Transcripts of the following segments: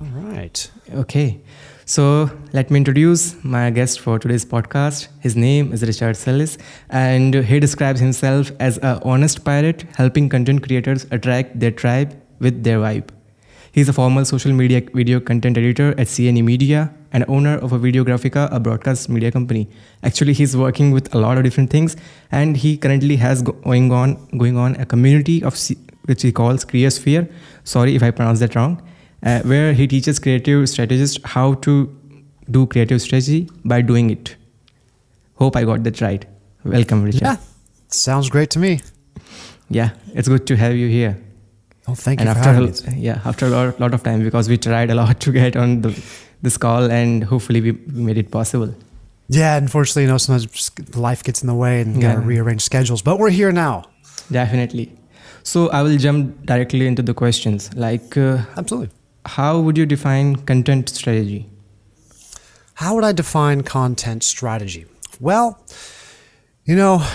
All right. Okay. So let me introduce my guest for today's podcast. His name is Richard Celis, and he describes himself as a honest pirate helping content creators attract their tribe with their vibe. He's a former social media video content editor at CNE Media and owner of a Videografiko, a broadcast media company. Actually, he's working with a lot of different things, and he currently has going on going on a community of C- which he calls Creasphere. Sorry if I pronounced that wrong uh, where he teaches creative strategists how to do creative strategy by doing it. Hope I got that right. Welcome, Richard. Yeah, sounds great to me. Yeah, it's good to have you here. Oh, thank and you after a, yeah, after a lot, lot of time because we tried a lot to get on the, this call and hopefully we made it possible. Yeah, unfortunately, you know, sometimes life gets in the way and yeah. gotta rearrange schedules, but we're here now. Definitely. So I will jump directly into the questions. Like, uh, absolutely how would you define content strategy? How would I define content strategy? Well, you know,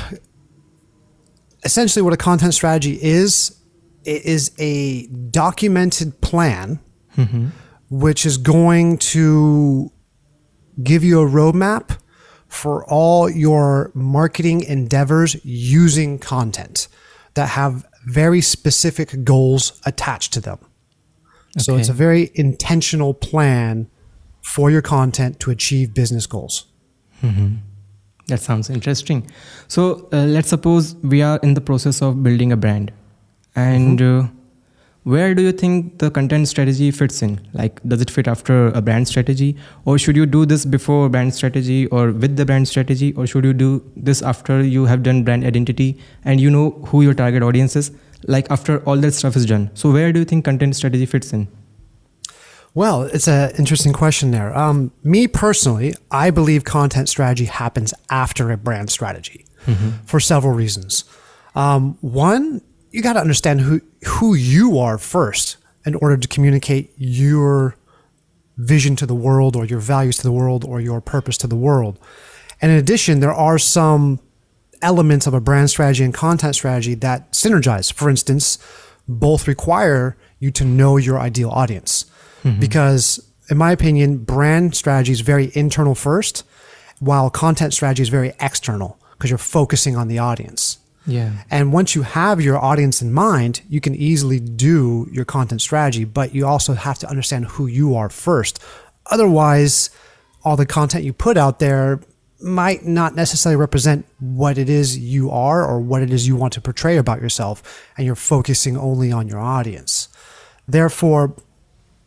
essentially what a content strategy is, it is a documented plan mm-hmm. which is going to give you a roadmap for all your marketing endeavors using content that have very specific goals attached to them. Okay. So it's a very intentional plan for your content to achieve business goals. Mm-hmm. That sounds interesting. So uh, let's suppose we are in the process of building a brand, and mm-hmm. uh, where do you think the content strategy fits in? Like, does it fit after a brand strategy, or should you do this before brand strategy, or with the brand strategy, or should you do this after you have done brand identity and you know who your target audience is? Like after all that stuff is done. So where do you think content strategy fits in? Well it's an interesting question there. Um, me personally i believe content strategy happens after a brand strategy mm-hmm. for several reasons. Um, one you got to understand who who you are first in order to communicate your vision to the world or your values to the world or your purpose to the world. And in addition there are some elements of a brand strategy and content strategy that synergize. For instance, both require you to know your ideal audience. Mm-hmm. Because, in my opinion, brand strategy is very internal first, while content strategy is very external because you're focusing on the audience. Yeah. And once you have your audience in mind, you can easily do your content strategy, but you also have to understand who you are first. Otherwise, all the content you put out there might not necessarily represent what it is you are or what it is you want to portray about yourself, and you're focusing only on your audience. Therefore,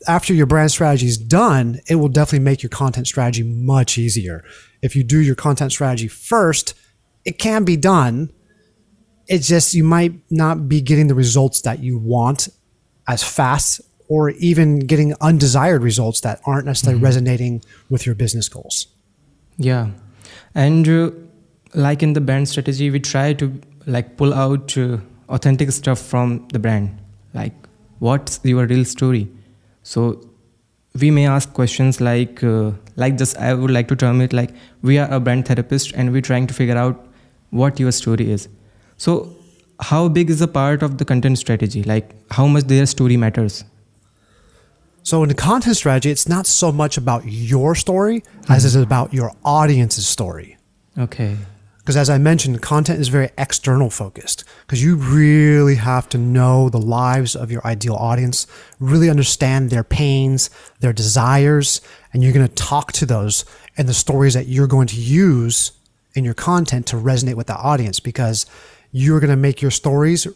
after your brand strategy is done, it will definitely make your content strategy much easier. If you do your content strategy first, it can be done. It's just you might not be getting the results that you want as fast or even getting undesired results that aren't necessarily mm-hmm. resonating with your business goals. Yeah, and uh, like in the brand strategy we try to like pull out uh, authentic stuff from the brand. Like what's your real story? So we may ask questions like uh, like this i would like to term it like we are a brand therapist and we're trying to figure out what your story is. So how big is a part of the content strategy? Like how much their story matters so in the content strategy, it's not so much about your story mm-hmm. as it is about your audience's story. Okay. Because as I mentioned, content is very external focused because you really have to know the lives of your ideal audience, really understand their pains, their desires, and you're going to talk to those and the stories that you're going to use in your content to resonate with the audience because you're going to make your stories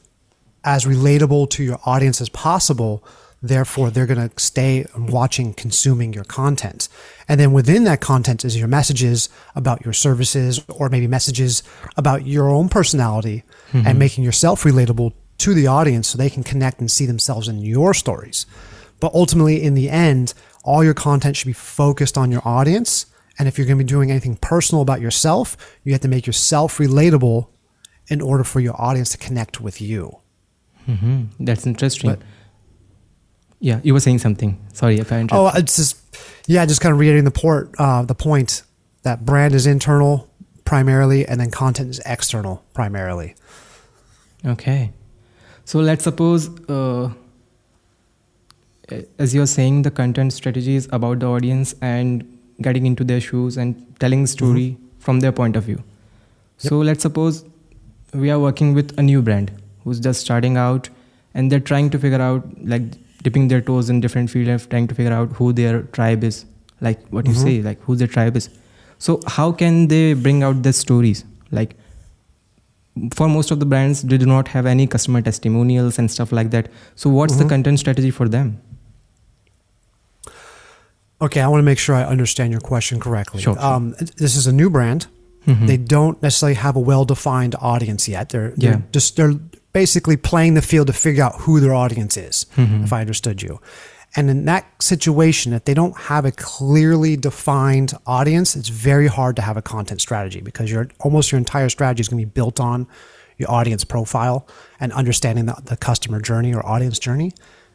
as relatable to your audience as possible Therefore, they're going to stay watching, consuming your content. And then within that content is your messages about your services or maybe messages about your own personality mm-hmm. and making yourself relatable to the audience so they can connect and see themselves in your stories. But ultimately, in the end, all your content should be focused on your audience. And if you're going to be doing anything personal about yourself, you have to make yourself relatable in order for your audience to connect with you. Mm-hmm. That's interesting. But, yeah, you were saying something. Sorry if I interrupted. Oh, it's just yeah, just kind of reiterating the port, uh, the point that brand is internal primarily, and then content is external primarily. Okay, so let's suppose uh, as you're saying, the content strategy is about the audience and getting into their shoes and telling story mm-hmm. from their point of view. Yep. So let's suppose we are working with a new brand who's just starting out and they're trying to figure out like dipping their toes in different fields trying to figure out who their tribe is like what you mm-hmm. say like who their tribe is so how can they bring out their stories like for most of the brands they do not have any customer testimonials and stuff like that so what's mm-hmm. the content strategy for them okay i want to make sure i understand your question correctly sure, um, this is a new brand mm-hmm. they don't necessarily have a well-defined audience yet they're, they're yeah. just they're basically playing the field to figure out who their audience is mm-hmm. if i understood you and in that situation, if they don't have a clearly defined audience, it's very hard to have a content strategy because your almost your entire strategy is going to be built on your audience profile and understanding the, the customer journey or audience journey.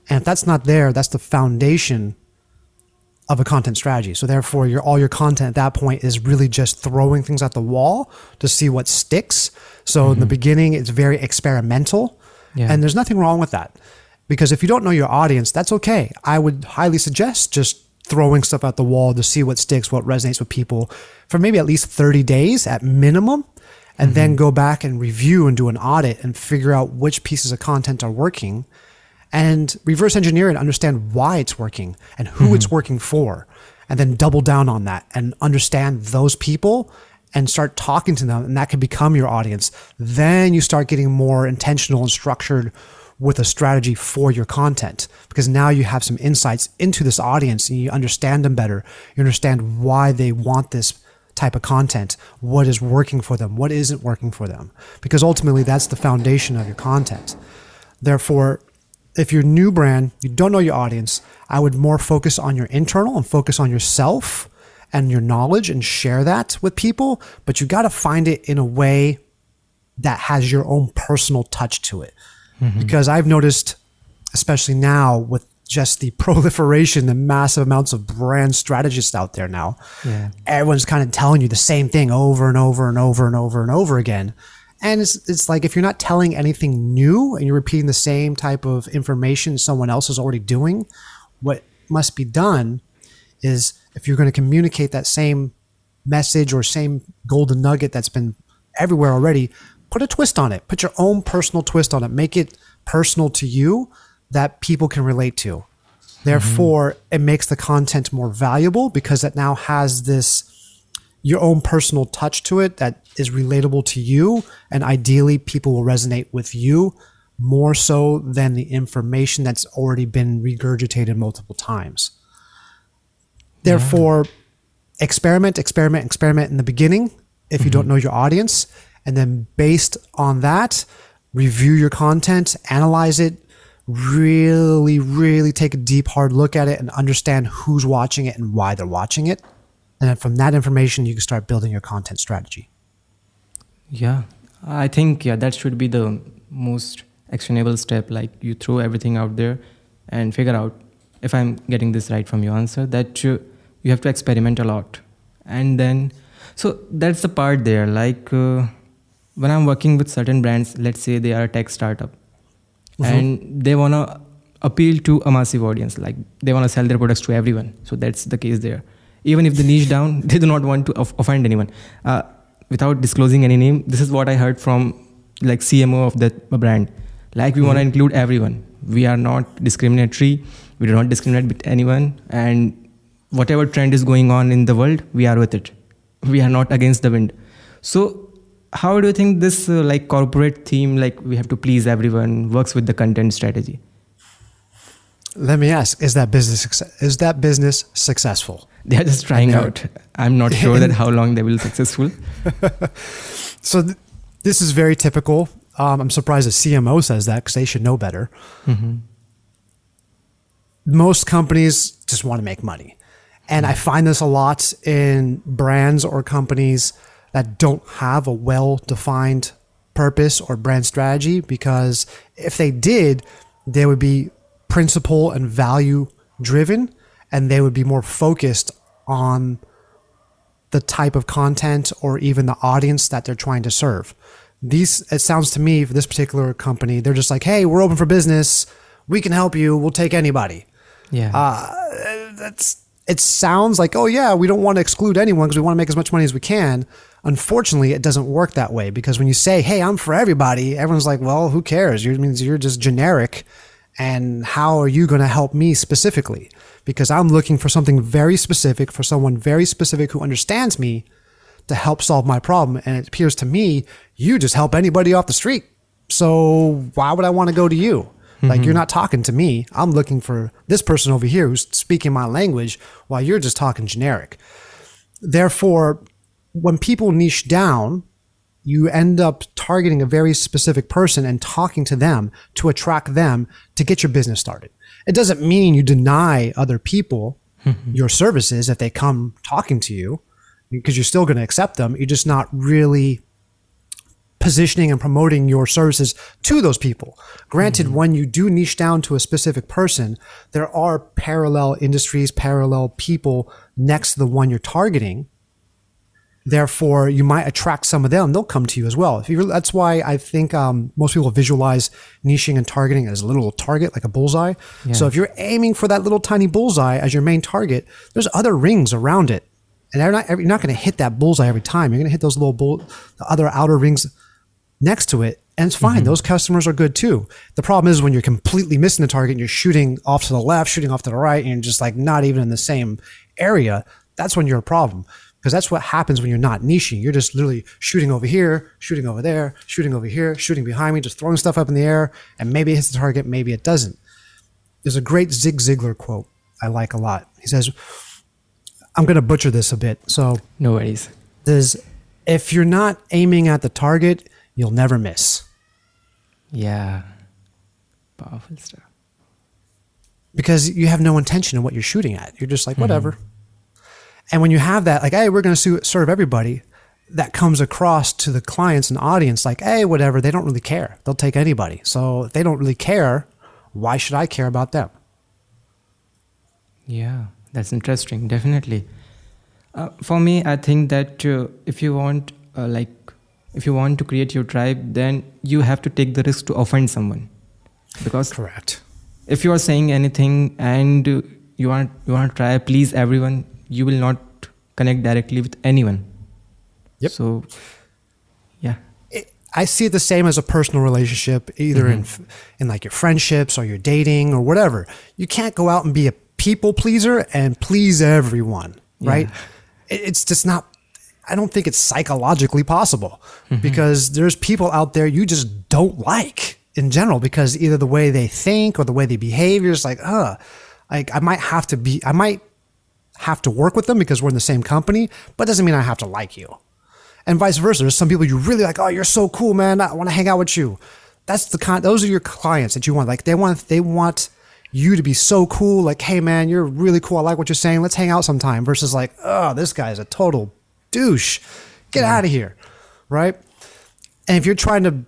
And if that's not there, that's the foundation of a content strategy. So therefore, your all your content at that point is really just throwing things at the wall to see what sticks. So mm-hmm. in the mm-hmm. beginning, it's very experimental, yeah. and there's nothing wrong with that. Because if you don't know your audience, that's okay. I would highly suggest just throwing stuff at the wall to see what sticks, what resonates with people for maybe at least 30 days at minimum, and mm-hmm. then go back and review and do an audit and figure out which pieces of content are working and reverse engineer and understand why it's working and who mm-hmm. it's working for. And then double down on that and understand those people and start talking to them. And that can become your audience. Then you start getting more intentional and structured with a strategy for your content because now you have some insights into this audience and you understand them better. You understand why they want this type of content, what is working for them, what isn't working for them, because ultimately that's the foundation of your content. Therefore, if you're a new brand, you don't know your audience, I would more focus on your internal and focus on yourself and your knowledge and share that with people, but you got to find it in a way that has your own personal touch to it mm-hmm. because I've noticed, especially now with just the proliferation, the massive amounts of brand strategists out there now. Yeah. Everyone's kind of telling you the same thing over and over and over and over and over again. And it's, it's like if you're not telling anything new and you're repeating the same type of information someone else is already doing, what must be done is if you're going to communicate that same message or same golden nugget that's been everywhere already, put a twist on it. Put your own personal twist on it. Make it personal to you that people can relate to. Therefore, mm-hmm. it makes the content more valuable because it now has this your own personal touch to it that is relatable to you and ideally people will resonate with you more so than the information that's already been regurgitated multiple times. Therefore, yeah. experiment, experiment, experiment in the beginning if you mm-hmm. don't know your audience and then based on that, review your content, analyze it, really, really take a deep, hard look at it and understand who's watching it and why they're watching it. And then from that information, you can start building your content strategy. Yeah, I think, yeah, that should be the most actionable step. Like you throw everything out there and figure out if I'm getting this right from your answer that you, you have to experiment a lot. And then, so that's the part there. Like, uh, when I'm working with certain brands, let's say they are a tech startup, mm-hmm. and they wanna appeal to a massive audience, like they wanna sell their products to everyone. So that's the case there. Even if they niche down, they do not want to offend anyone. Uh, without disclosing any name, this is what I heard from like CMO of that brand. Like we mm-hmm. wanna include everyone. We are not discriminatory. We do not discriminate with anyone, and whatever trend is going on in the world, we are with it. We are not against the wind. So how do you think this uh, like corporate theme like we have to please everyone works with the content strategy let me ask is that business is that business successful? They are just trying out. I'm not sure that how long they will be successful. So th- this is very typical. Um, i'm surprised the cmo says that because they should know better. Mm-hmm. most companies just want to make money. And i find this a lot in brands or companies that don't have a well defined purpose or brand strategy because if they did, they would be principle and value driven and they would be more focused on the type of content or even the audience that they're trying to serve. These, it sounds to me, for this particular company, they're just like, hey, we're open for business. We can help you. We'll take anybody. Yeah. Uh, that's it sounds like oh yeah we don't want to exclude anyone because we want to make as much money as we can unfortunately it doesn't work that way because when you say hey i'm for everybody everyone's like well who cares you means you're just generic and how are you going to help me specifically? Because i'm looking for something very specific for someone very specific who understands me to help solve my problem. And it appears to me you just help anybody off the street. So why would i want to go to you? Like you're mm-hmm. not talking to me. I'm looking for this person over here who's speaking my language while you're just talking generic. Therefore, when people niche down, you end up targeting a very specific person and talking to them to attract them to get your business started. It doesn't mean you deny other people mm-hmm. your services if they come talking to you because you're still going to accept them. You're just not really positioning and promoting your services to those people. Granted, mm-hmm. when you do niche down to a specific person, there are parallel industries, parallel people next to the one you're targeting. Therefore, you might attract some of them. They'll come to you as well. If you, that's why I think um, most people visualize niching and targeting as a little target, like a bullseye. So if you're aiming for that little tiny bullseye as your main target, there's other rings around it, and they're not. You're not going to hit that bullseye every time. You're going to hit those little bull, the other outer rings next to it, and it's fine. Those customers are good too. The problem is when you're completely missing the target and you're shooting off to the left, shooting off to the right, and you're just like not even in the same area. That's when you're a problem because that's what happens when you're not niching. You're just literally shooting over here, shooting over there, shooting over here, shooting behind me, just throwing stuff up in the air, and maybe it hits the target, maybe it doesn't. There's a great Zig Ziglar quote I like a lot. He says, I'm going to butcher this a bit. So, no worries. there's if you're not aiming at the target, you'll never miss. Yeah. Powerful stuff. because you have no intention of what you're shooting at. You're just like, hmm. whatever. And when you have that, like, hey, we're going to serve everybody, that comes across to the clients and audience like, hey, whatever. They don't really care. They'll take anybody. So if they don't really care, why should I care about them? Yeah, that's interesting. Definitely. Uh, for me, I think that uh, if you want, uh, like, if you want to create your tribe, then you have to take the risk to offend someone, because Correct. if you are saying anything and you want you want to try please everyone, you will not connect directly with anyone. Yep. So, yeah. it, I see it the same as a personal relationship, either in in like your friendships or your dating or whatever. You can't go out and be a people pleaser and please everyone, right? It, it's just not. I don't think it's psychologically possible because there's people out there you just don't like in general because either the way they think or the way they behave, you're just like, uh, like I might have to be, I might have to work with them because we're in the same company, but doesn't mean I have to like you and vice versa. There's some people you really like. Oh, you're so cool, man. I want to hang out with you. That's the kind. Those are your clients that you want. Like they want. They want you to be so cool. Like, hey, man, you're really cool. I like what you're saying. Let's hang out sometime. Versus like, oh, this guy is a total douche. Get out of here, right? And if you're trying to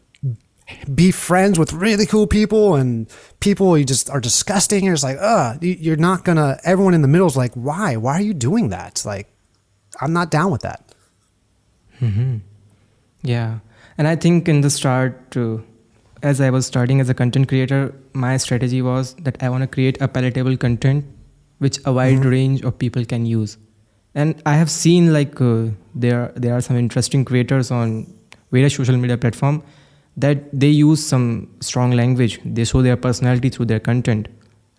be friends with really cool people and people you just are disgusting, you're just like, uh, you're not gonna. Everyone in the middle is like, why? Why are you doing that? Like, I'm not down with that. Yeah, and I think in the start, uh, as I was starting as a content creator, my strategy was that I want to create a palatable content which a wide range of people can use. And I have seen like uh, there there are some interesting creators on various social media platform that they use some strong language. They show their personality through their content.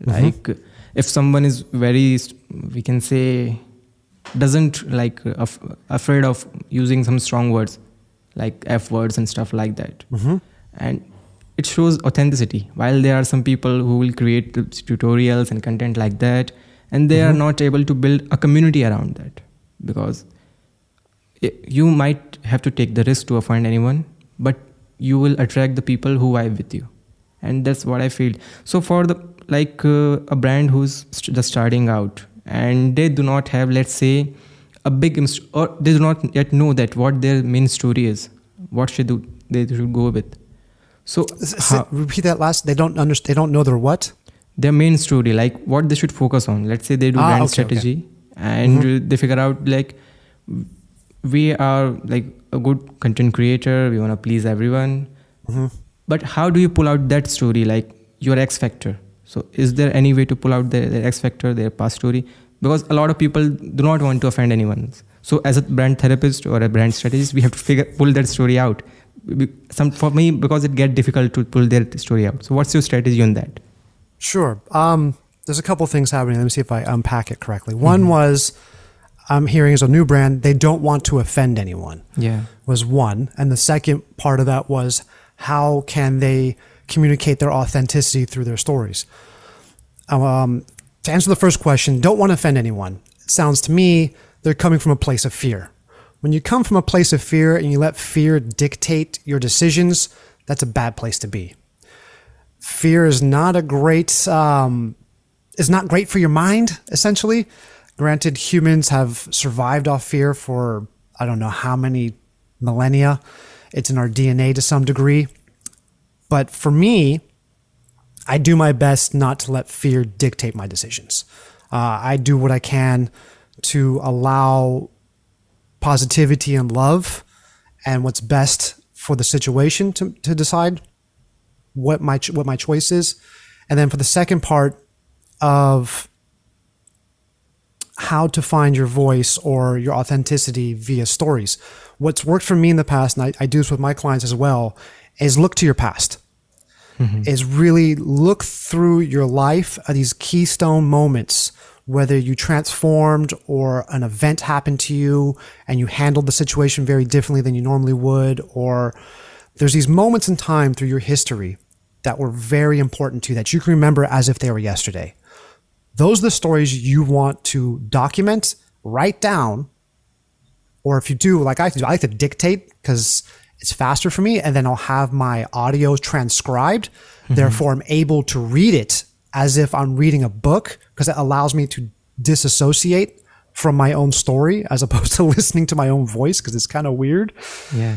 Mm-hmm. Like if someone is very, we can say, doesn't like af- afraid of using some strong words like f words and stuff like that. Mm-hmm. And it shows authenticity. While there are some people who will create tutorials and content like that and they are mm-hmm. not able to build a community around that. Because i- you might have to take the risk to offend anyone but you will attract the people who vibe with you and that's what i feel so for the like uh, a brand who's st- just starting out and they do not have let's say a big inst- or they do not yet know that what their main story is what should do they should go with so S- how- repeat that last. They don't understand. They don't know their what. their main story like what they should focus on let's say they do Ah, brand okay, okay. strategy and uh, they figure out like we are like a good content creator we want to please everyone Mm-hmm. but how do you pull out that story like your x factor So, is there any way to pull out their, their X factor, their past story? Because a lot of people do not want to offend anyone. So, as a brand therapist or a brand strategist, we have to figure pull that story out. Some for me because it get difficult to pull their story out. So, what's your strategy on that? Sure. Um, there's a couple things happening. Let me see if I unpack it correctly. One mm-hmm. was I'm hearing as a new brand, they don't want to offend anyone. Yeah. Was one. And the second part of that was how can they communicate their authenticity through their stories? Um, to answer the first question, don't want to offend anyone. It sounds to me they're coming from a place of fear. When you come from a place of fear and you let fear dictate your decisions, that's a bad place to be. Fear is not a great um, is not great for your mind. Essentially, granted, humans have survived off fear for I don't know how many millennia. It's in our DNA to some degree. But for me, I do my best not to let fear dictate my decisions. Uh, I do what I can to allow positivity and love and what's best for the situation to, to decide what my what my choice is. And then for the second part of how to find your voice or your authenticity via stories. What's worked for me in the past, and I, I do this with my clients as well, is look to your past. Mm-hmm. Is really look through your life at these keystone moments, whether you transformed or an event happened to you and you handled the situation very differently than you normally would, or there's these moments in time through your history that were very important to you that you can remember as if they were yesterday. Those are the stories you want to document, write down, or if you do, like I do, I like to dictate because it's faster for me, and then I'll have my audio transcribed. Mm-hmm. Therefore, I'm able to read it as if I'm reading a book because it allows me to disassociate from my own story as opposed to listening to my own voice because it's kind of weird. Yeah.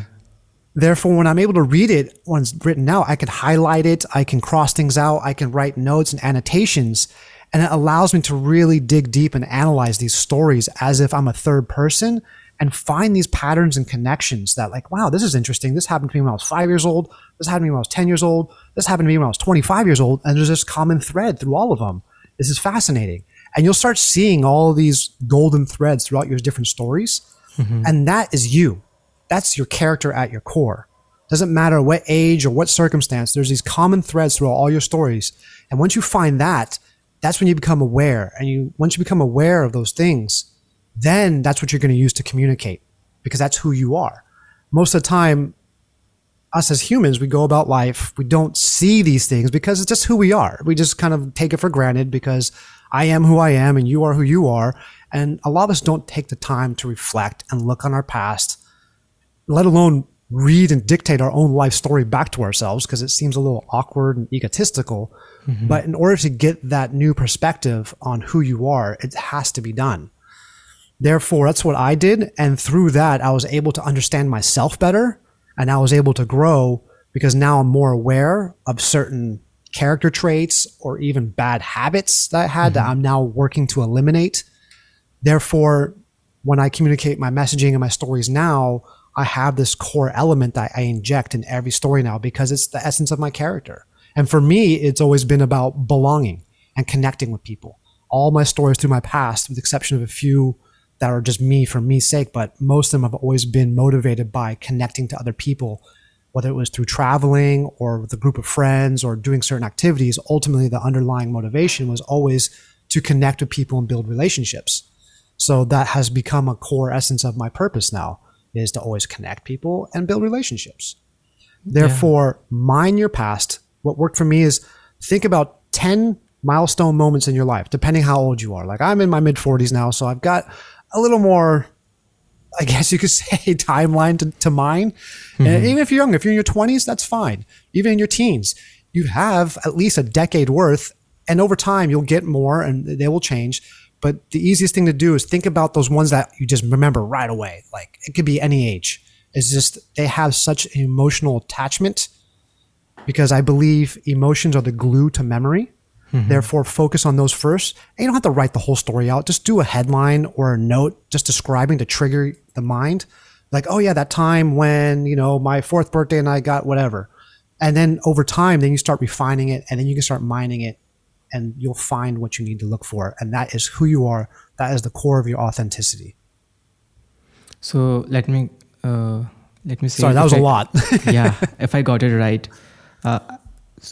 Therefore, when I'm able to read it when it's written out, I can highlight it, I can cross things out, I can write notes and annotations, and it allows me to really dig deep and analyze these stories as if I'm a third person and find these patterns and connections that, like, wow, this is interesting. This happened to me when I was five years old. This happened to me when I was 10 years old. This happened to me when I was 25 years old. And there's this common thread through all of them. This is fascinating. And you'll start seeing all these golden threads throughout your different stories. Mm-hmm. And that is you that's your character at your core. Doesn't matter what age or what circumstance, there's these common threads throughout all your stories. And once you find that, that's when you become aware. And you once you become aware of those things, then that's what you're going to use to communicate because that's who you are. Most of the time, us as humans, we go about life, we don't see these things because it's just who we are. We just kind of take it for granted because I am who I am and you are who you are. And a lot of us don't take the time to reflect and look on our past let alone read and dictate our own life story back to ourselves because it seems a little awkward and egotistical. Mm-hmm. But in order to get that new perspective on who you are, it has to be done. Therefore, that's what I did. And through that, I was able to understand myself better and I was able to grow because now I'm more aware of certain character traits or even bad habits that I had mm-hmm. that I'm now working to eliminate. Therefore, when I communicate my messaging and my stories now, I have this core element that I inject in every story now because it's the essence of my character. And for me, it's always been about belonging and connecting with people. All my stories through my past, with the exception of a few that are just me for me's sake, but most of them have always been motivated by connecting to other people, whether it was through traveling or with a group of friends or doing certain activities. Ultimately, the underlying motivation was always to connect with people and build relationships. So that has become a core essence of my purpose now is to always connect people and build relationships. Therefore, yeah. mine your past. What worked for me is think about 10 milestone moments in your life, depending how old you are. Like I'm in my mid 40s now, so I've got a little more, I guess you could say, timeline to, to mine. Mm-hmm. And even if you're young, if you're in your 20s, that's fine. Even in your teens, you have at least a decade worth. And over time, you'll get more and they will change. But the easiest thing to do is think about those ones that you just remember right away. Like it could be any age. It's just they have such an emotional attachment because I believe emotions are the glue to memory. Mm-hmm. Therefore, focus on those first. And you don't have to write the whole story out. Just do a headline or a note just describing to trigger the mind. Like, oh yeah, that time when, you know, my fourth birthday and I got whatever. And then over time, then you start refining it and then you can start mining it and you'll find what you need to look for. And that is who you are. That is the core of your authenticity. So let me uh, let me say. Sorry, that was I, a lot. yeah, if I got it right, uh,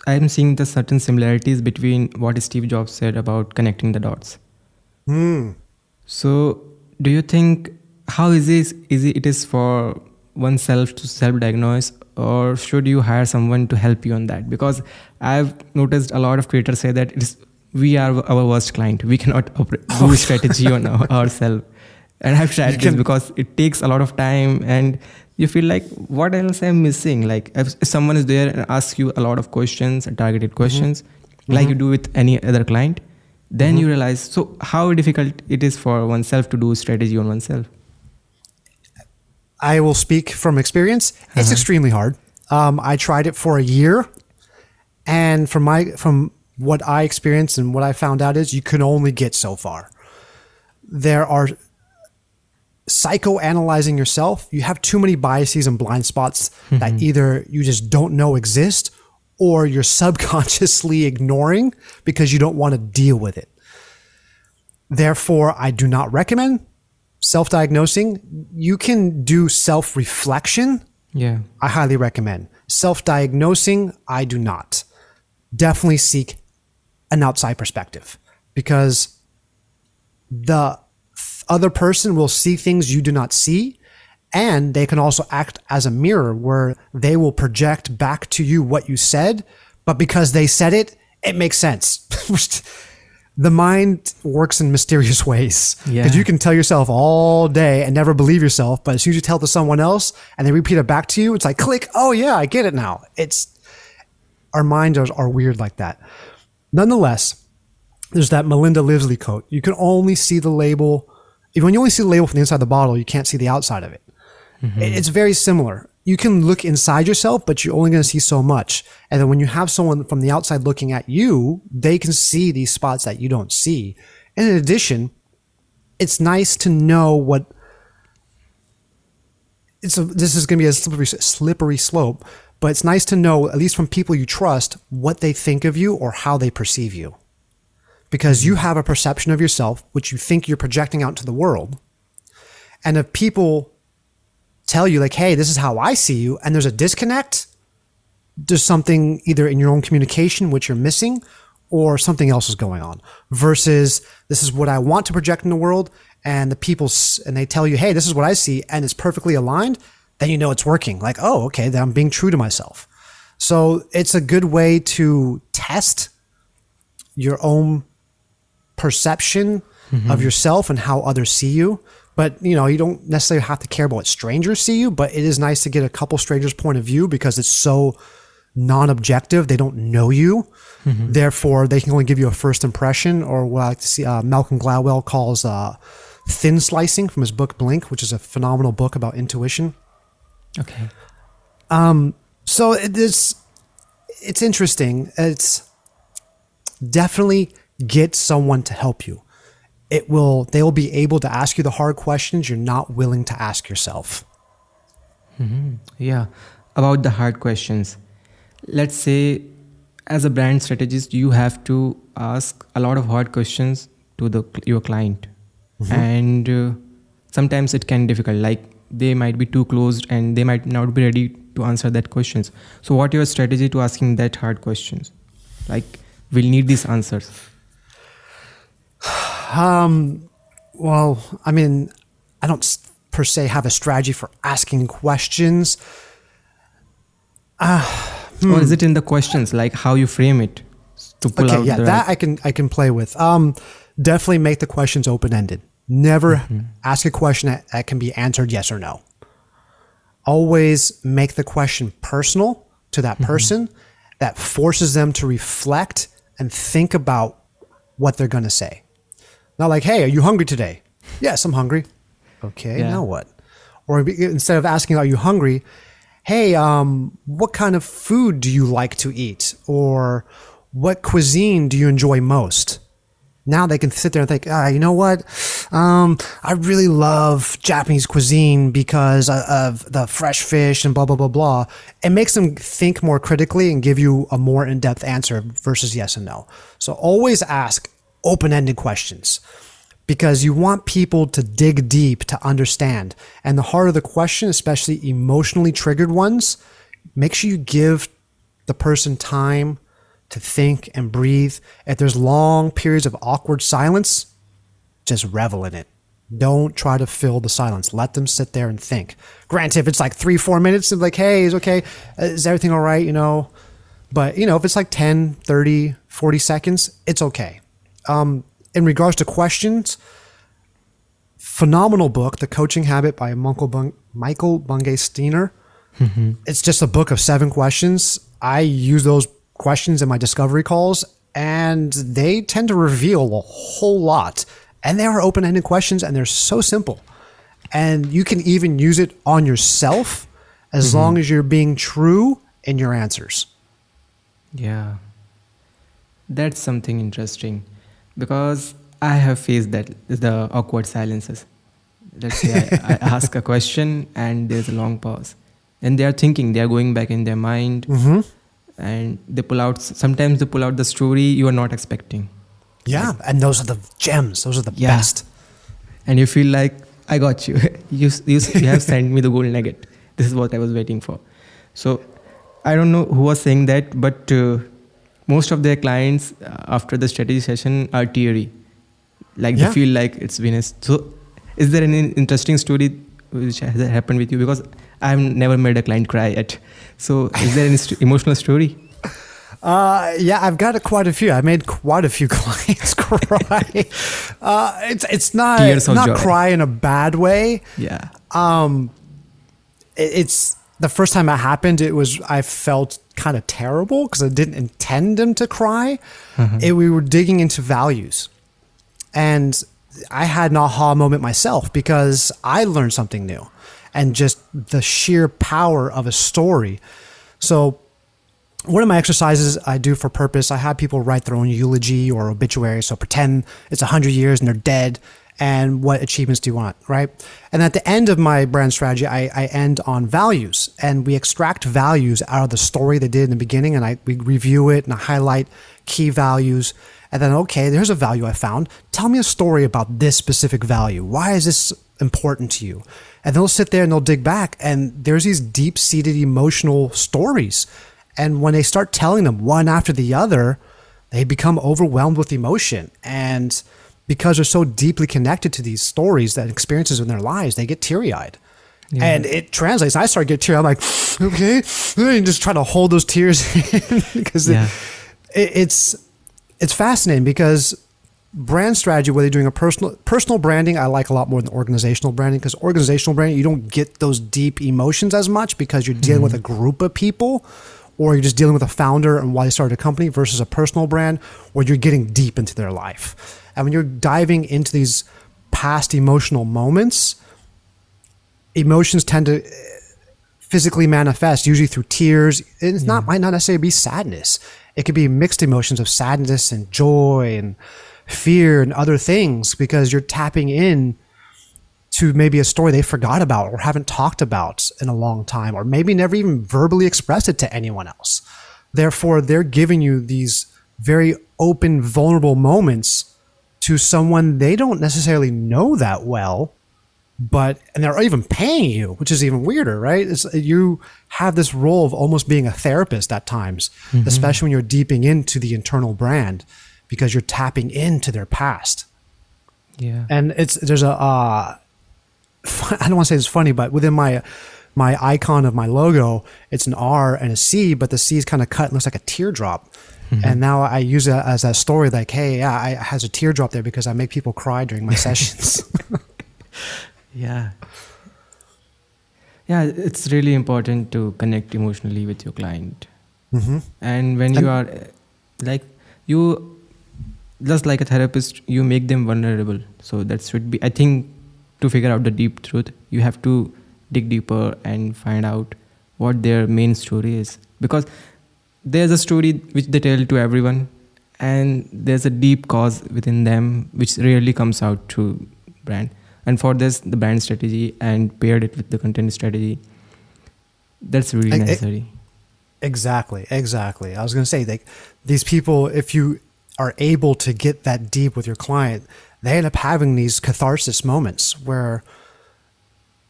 I'm seeing the certain similarities between what Steve Jobs said about connecting the dots. Hmm. So, do you think how easy is, easy it is for oneself to self-diagnose, or should you hire someone to help you on that? Because I've noticed a lot of creators say that it's we are our worst client. We cannot oper- do strategy on our, ourselves. And I've tried this because it takes a lot of time and you feel like what else I'm missing? Like if, if someone is there and asks you a lot of questions, targeted questions, mm-hmm. like mm-hmm. you do with any other client, then mm-hmm. you realize so how difficult it is for oneself to do strategy on oneself. I will speak from experience. It's uh-huh. extremely hard. Um, I tried it for a year, and from my from what I experienced and what I found out is you can only get so far. There are psychoanalyzing yourself, you have too many biases and blind spots mm-hmm. that either you just don't know exist or you're subconsciously ignoring because you don't want to deal with it. Therefore, I do not recommend self diagnosing. You can do self reflection. Yeah. I highly recommend. Self diagnosing, I do not. Definitely seek an outside perspective because the other person will see things you do not see. And they can also act as a mirror where they will project back to you what you said. But because they said it, it makes sense. the mind works in mysterious ways because yeah. you can tell yourself all day and never believe yourself. But as soon as you tell it to someone else and they repeat it back to you, it's like click. Oh yeah, I get it now. It's our minds are, are weird like that. Nonetheless, there's that Melinda Livesley coat. You can only see the label when you only see the label from the inside of the bottle, you can't see the outside of it. Mm-hmm. It's very similar. You can look inside yourself, but you're only going to see so much. And then when you have someone from the outside looking at you, they can see these spots that you don't see. And in addition, it's nice to know what it's a, this is going to be a slippery, slippery slope, but it's nice to know, at least from people you trust, what they think of you or how they perceive you. Because you mm-hmm. have a perception of yourself, which you think you're projecting out to the world. And if people tell you, like, hey, this is how I see you, and there's a disconnect, there's something either in your own communication which you're missing, or something else is going on, versus this is what I want to project in the world, and the people, and they tell you, hey, this is what I see, and it's perfectly aligned, then you know it's working. Like, oh, okay, then I'm being true to myself. So it's a good way to test your own perception mm-hmm. of yourself and how others see you. But you know, you don't necessarily have to care about what strangers see you, but it is nice to get a couple strangers' point of view because it's so non-objective. They don't know you, mm-hmm. therefore they can only give you a first impression, or what I like to see uh, Malcolm Gladwell calls uh, thin slicing from his book Blink, which is a phenomenal book about intuition. Okay. Um. So it is. It's interesting. It's definitely get someone to help you. It will, they will be able to ask you the hard questions you're not willing to ask yourself. Mm-hmm. Yeah. About the hard questions. Let's say, as a brand strategist, you have to ask a lot of hard questions to the your client. Mm-hmm. And uh, sometimes it can be difficult. Like they might be too closed and they might not be ready to answer that questions. So what your strategy to asking that hard questions? Like we'll need these answers. Um, well, I mean, I don't per se have a strategy for asking questions. Uh, hmm. Or is it in the questions, like how you frame it to pull okay, out? yeah, that I can I can play with. Um, definitely make the questions open ended. Never mm-hmm. ask a question that, that can be answered yes or no. Always make the question personal to that mm-hmm. person mm-hmm. that forces them to reflect and think about what they're going to say. Not like, hey, are you hungry today? yes, I'm hungry. Okay, yeah. now what? Or instead of asking, are you hungry? Hey, um, what kind of food do you like to eat? Or what cuisine do you enjoy most? Now they can sit there and think, ah, you know what? um, I really love Japanese cuisine because of the fresh fish and blah, blah, blah, blah. It makes them think more critically and give you a more in depth answer versus yes and no. So always ask open ended questions because you want people to dig deep to understand. And the harder the question, especially emotionally triggered ones, make sure you give the person time to think and breathe. If there's long periods of awkward silence, just revel in it. Don't try to fill the silence. Let them sit there and think. Granted, if it's like three, four minutes, of like, hey, is okay? Uh, is everything all right? You know, but you know, if it's like 10, 30, 40 seconds, it's okay. Um, in regards to questions, phenomenal book, The Coaching Habit by Bung- Michael Bungay Stanier. Mm-hmm. It's just a book of seven questions. I use those questions in my discovery calls, and they tend to reveal a whole lot. And they are open ended questions, and they're so simple. And you can even use it on yourself as mm-hmm. long as you're being true in your answers. Yeah. That's something interesting because I have faced that the awkward silences. Let's say I, I ask a question and there's a long pause. And they are thinking, they are going back in their mind. Mm-hmm and they pull out sometimes they pull out the story you are not expecting. Yeah like, and those are the gems. Those are the yeah. best. And you feel like i got you. You, you, you have sent me the gold nugget. This is what i was waiting for. So i don't know who was saying that but uh, most of their clients uh, after the strategy session are teary. Like yeah. they feel like it's been a so is there any interesting story which has happened with you? Because i've never made a client cry yet so, is there any st- emotional story? Uh, yeah, I've got a, quite a few. I made quite a few clients cry. uh, it's it's not not joy. cry in a bad way. Yeah. Um, it, it's the first time it happened. It was I felt kind of terrible because I didn't intend them to cry. Mm-hmm. It, we were digging into values, and I had an aha moment myself because I learned something new and just the sheer power of a story. So, one of my exercises I do for purpose, I have people write their own eulogy or obituary. So, pretend it's 100 years and they're dead. And what achievements do you want, right? And at the end of my brand strategy, I, I end on values, and we extract values out of the story they did in the beginning, and I we review it and I highlight key values. And then, okay, there's a value I found. Tell me a story about this specific value. Why is this important to you? And they'll sit there and they'll dig back and there's these deep seated emotional stories. And when they start telling them one after the other they become overwhelmed with emotion. And because they're so deeply connected to these stories that experiences in their lives they get teary-eyed. Yeah. and it translates. I start getting teary i'm like okay. And just try to hold those tears because yeah. it, it's it's fascinating because brand strategy, whether you're doing a personal personal branding, I like a lot more than organizational branding because organizational branding, you don't get those deep emotions as much because you're dealing mm-hmm. with a group of people or you're just dealing with a founder and why they started a company versus a personal brand where you're getting deep into their life. And when you're diving into these past emotional moments, emotions tend to eh, physically manifest usually through tears. It's not might not necessarily be sadness. It could be mixed emotions of sadness and joy and fear and other things because you're tapping in to maybe a story they forgot about or haven't talked about in a long time or maybe never even verbally expressed it to anyone else. Therefore, they're giving you these very open, vulnerable moments to someone they don't necessarily know that well, but and they're even paying you, which is even weirder, right? It's, you have this role of almost being a therapist at times, mm-hmm. especially when you're deeping into the internal brand because you're tapping into their past. Yeah. And it's there's a uh, I don't want to say it's funny, but within my my icon of my logo, it's an R and a C, but the C is kind of cut and looks like a teardrop. Mm-hmm. And now I use it as a story like, hey, yeah, I has a teardrop there because I make people cry during my sessions. yeah. Yeah, it's really important to connect emotionally with your client. Mm-hmm. And when you and, are like you just like a therapist you make them vulnerable so that should be i think to figure out the deep truth you have to dig deeper and find out what their main story is because there's a story which they tell to everyone and there's a deep cause within them which rarely comes out to brand. And for this, the brand strategy and paired it with the content strategy. That's really necessary. Exactly, exactly. I was going to say, like, these people, if you are able to get that deep with your client, they end up having these catharsis moments where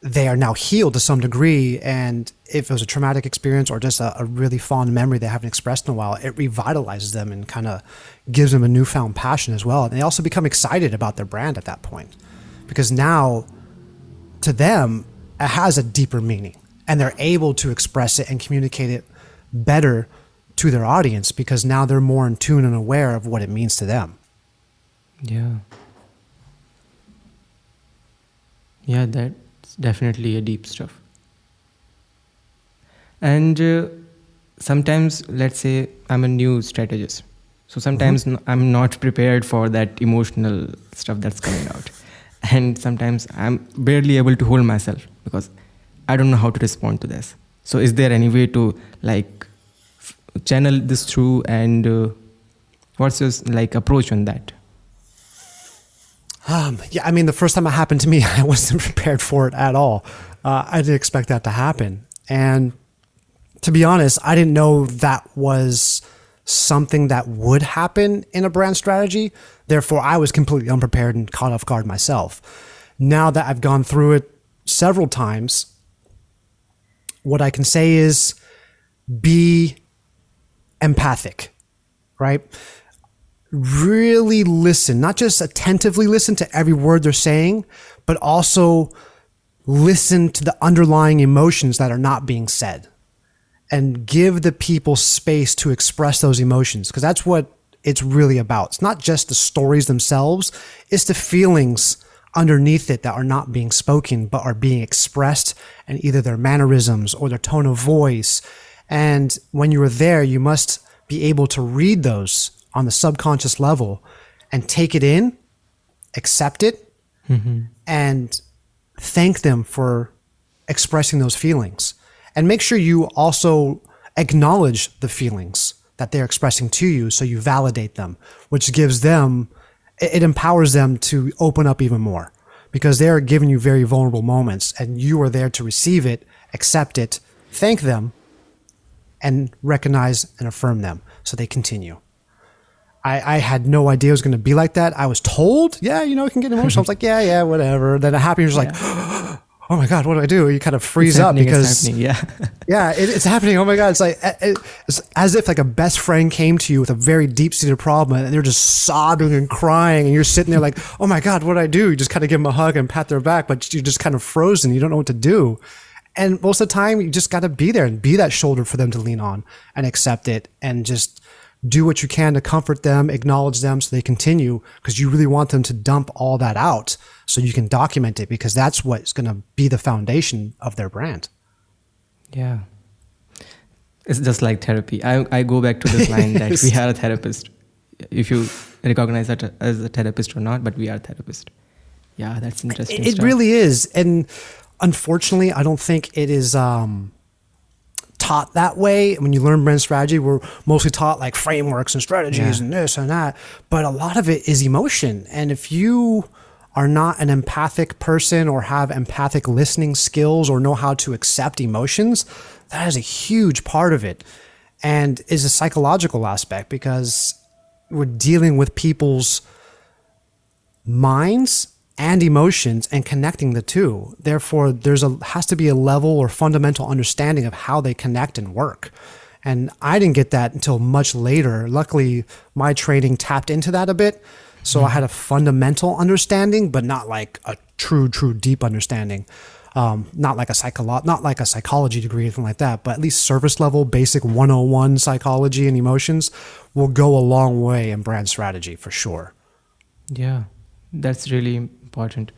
they are now healed to some degree. And if it was a traumatic experience or just a, a really fond memory they haven't expressed in a while, it revitalizes them and kind of gives them a newfound passion as well. And they also become excited about their brand at that point because now to them, it has a deeper meaning and they're able to express it and communicate it better to their audience because now they're more in tune and aware of what it means to them. Yeah. Yeah, that's definitely a deep stuff. And uh, sometimes, let's say I'm a new strategist. So sometimes I'm not prepared for that emotional stuff that's coming out. And sometimes I'm barely able to hold myself because I don't know how to respond to this. So is there any way to like channel this through and uh, what's your like approach on that? Um, yeah, I mean, the first time it happened to me, I wasn't prepared for it at all. Uh, I didn't expect that to happen. And to be honest, I didn't know that was something that would happen in a brand strategy. Therefore, I was completely unprepared and caught off guard myself. Now that I've gone through it several times, what I can say is be empathic, right? really listen, not just attentively listen to every word they're saying, but also listen to the underlying emotions that are not being said and give the people space to express those emotions because that's what it's really about. It's not just the stories themselves, it's the feelings underneath it that are not being spoken but are being expressed and either their mannerisms or their tone of voice. And when you are there, you must be able to read those on the subconscious level and take it in, accept it, mm-hmm. and thank them for expressing those feelings. And make sure you also acknowledge the feelings that they're expressing to you so you validate them, which gives them, it it empowers them to open up even more because they're giving you very vulnerable moments and you are there to receive it, accept it, thank them, and recognize and affirm them so they continue. I, I had no idea it was going to be like that. I was told, yeah, you know, it can get emotional. I was like, yeah, yeah, whatever. Then it happened. You're just like, oh my God, what do I do? You kind of freeze up because, it's happening, yeah. yeah, it, it's happening. Oh my God. It's like, it- it's as if like a best friend came to you with a very deep seated problem and they're just sobbing and crying. And you're sitting there like, oh my God, what do I do? You just kind of give them a hug and pat their back, but you're just kind of frozen. You don't know what to do. And most of the time, you just got to be there and be that shoulder for them to lean on and accept it and just do what you can to comfort them, acknowledge them so they continue because you really want them to dump all that out so you can document it because that's what's going to be the foundation of their brand. Yeah. It's just like therapy. I, I go back to this line that we are a therapist. If you recognize that as a therapist or not, but we are a therapist. Yeah, that's interesting. It, it really is. And unfortunately, I don't think it is um, taught that way. When you learn brand strategy, we're mostly taught like frameworks and strategies Yeah. and this and that. But a lot of it is emotion. And if you are not an empathic person or have empathic listening skills or know how to accept emotions, that is a huge part of it and is a psychological aspect because we're dealing with people's minds and emotions and connecting the two. Therefore, there's a has to be a level or fundamental understanding of how they connect and work. And I didn't get that until much later. Luckily, my training tapped into that a bit. So I had a fundamental understanding, but not like a true, true deep understanding. Um, not like a psycholo- not like a psychology degree anything like that, but at least surface level, basic 101 psychology and emotions will go a long way in brand strategy for sure. Yeah, that's really important.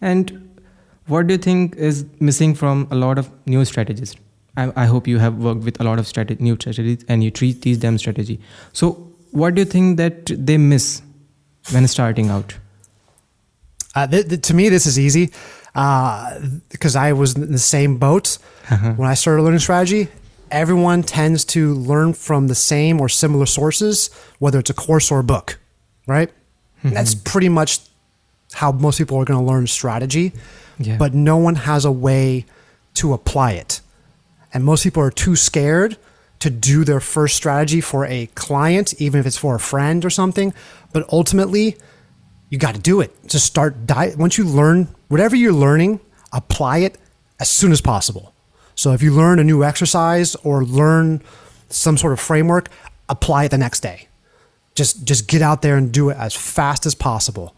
And what do you think is missing from a lot of new strategists? I, I hope you have worked with a lot of strate- new strategies and you treat teach them strategy. So, what do you think that they miss when starting out? Uh, th- th- to me, this is easy uh, because I was in the same boat uh-huh. when I started learning strategy. Everyone tends to learn from the same or similar sources, whether it's a course or a book, right? Mm-hmm. That's pretty much how most people are going to learn strategy, Yeah. but no one has a way to apply it. And most people are too scared to do their first strategy for a client, even if it's for a friend or something. But ultimately, you got to do it. Just start. Di- once you learn whatever you're learning, apply it as soon as possible. So if you learn a new exercise or learn some sort of framework, apply it the next day. Just just get out there and do it as fast as possible.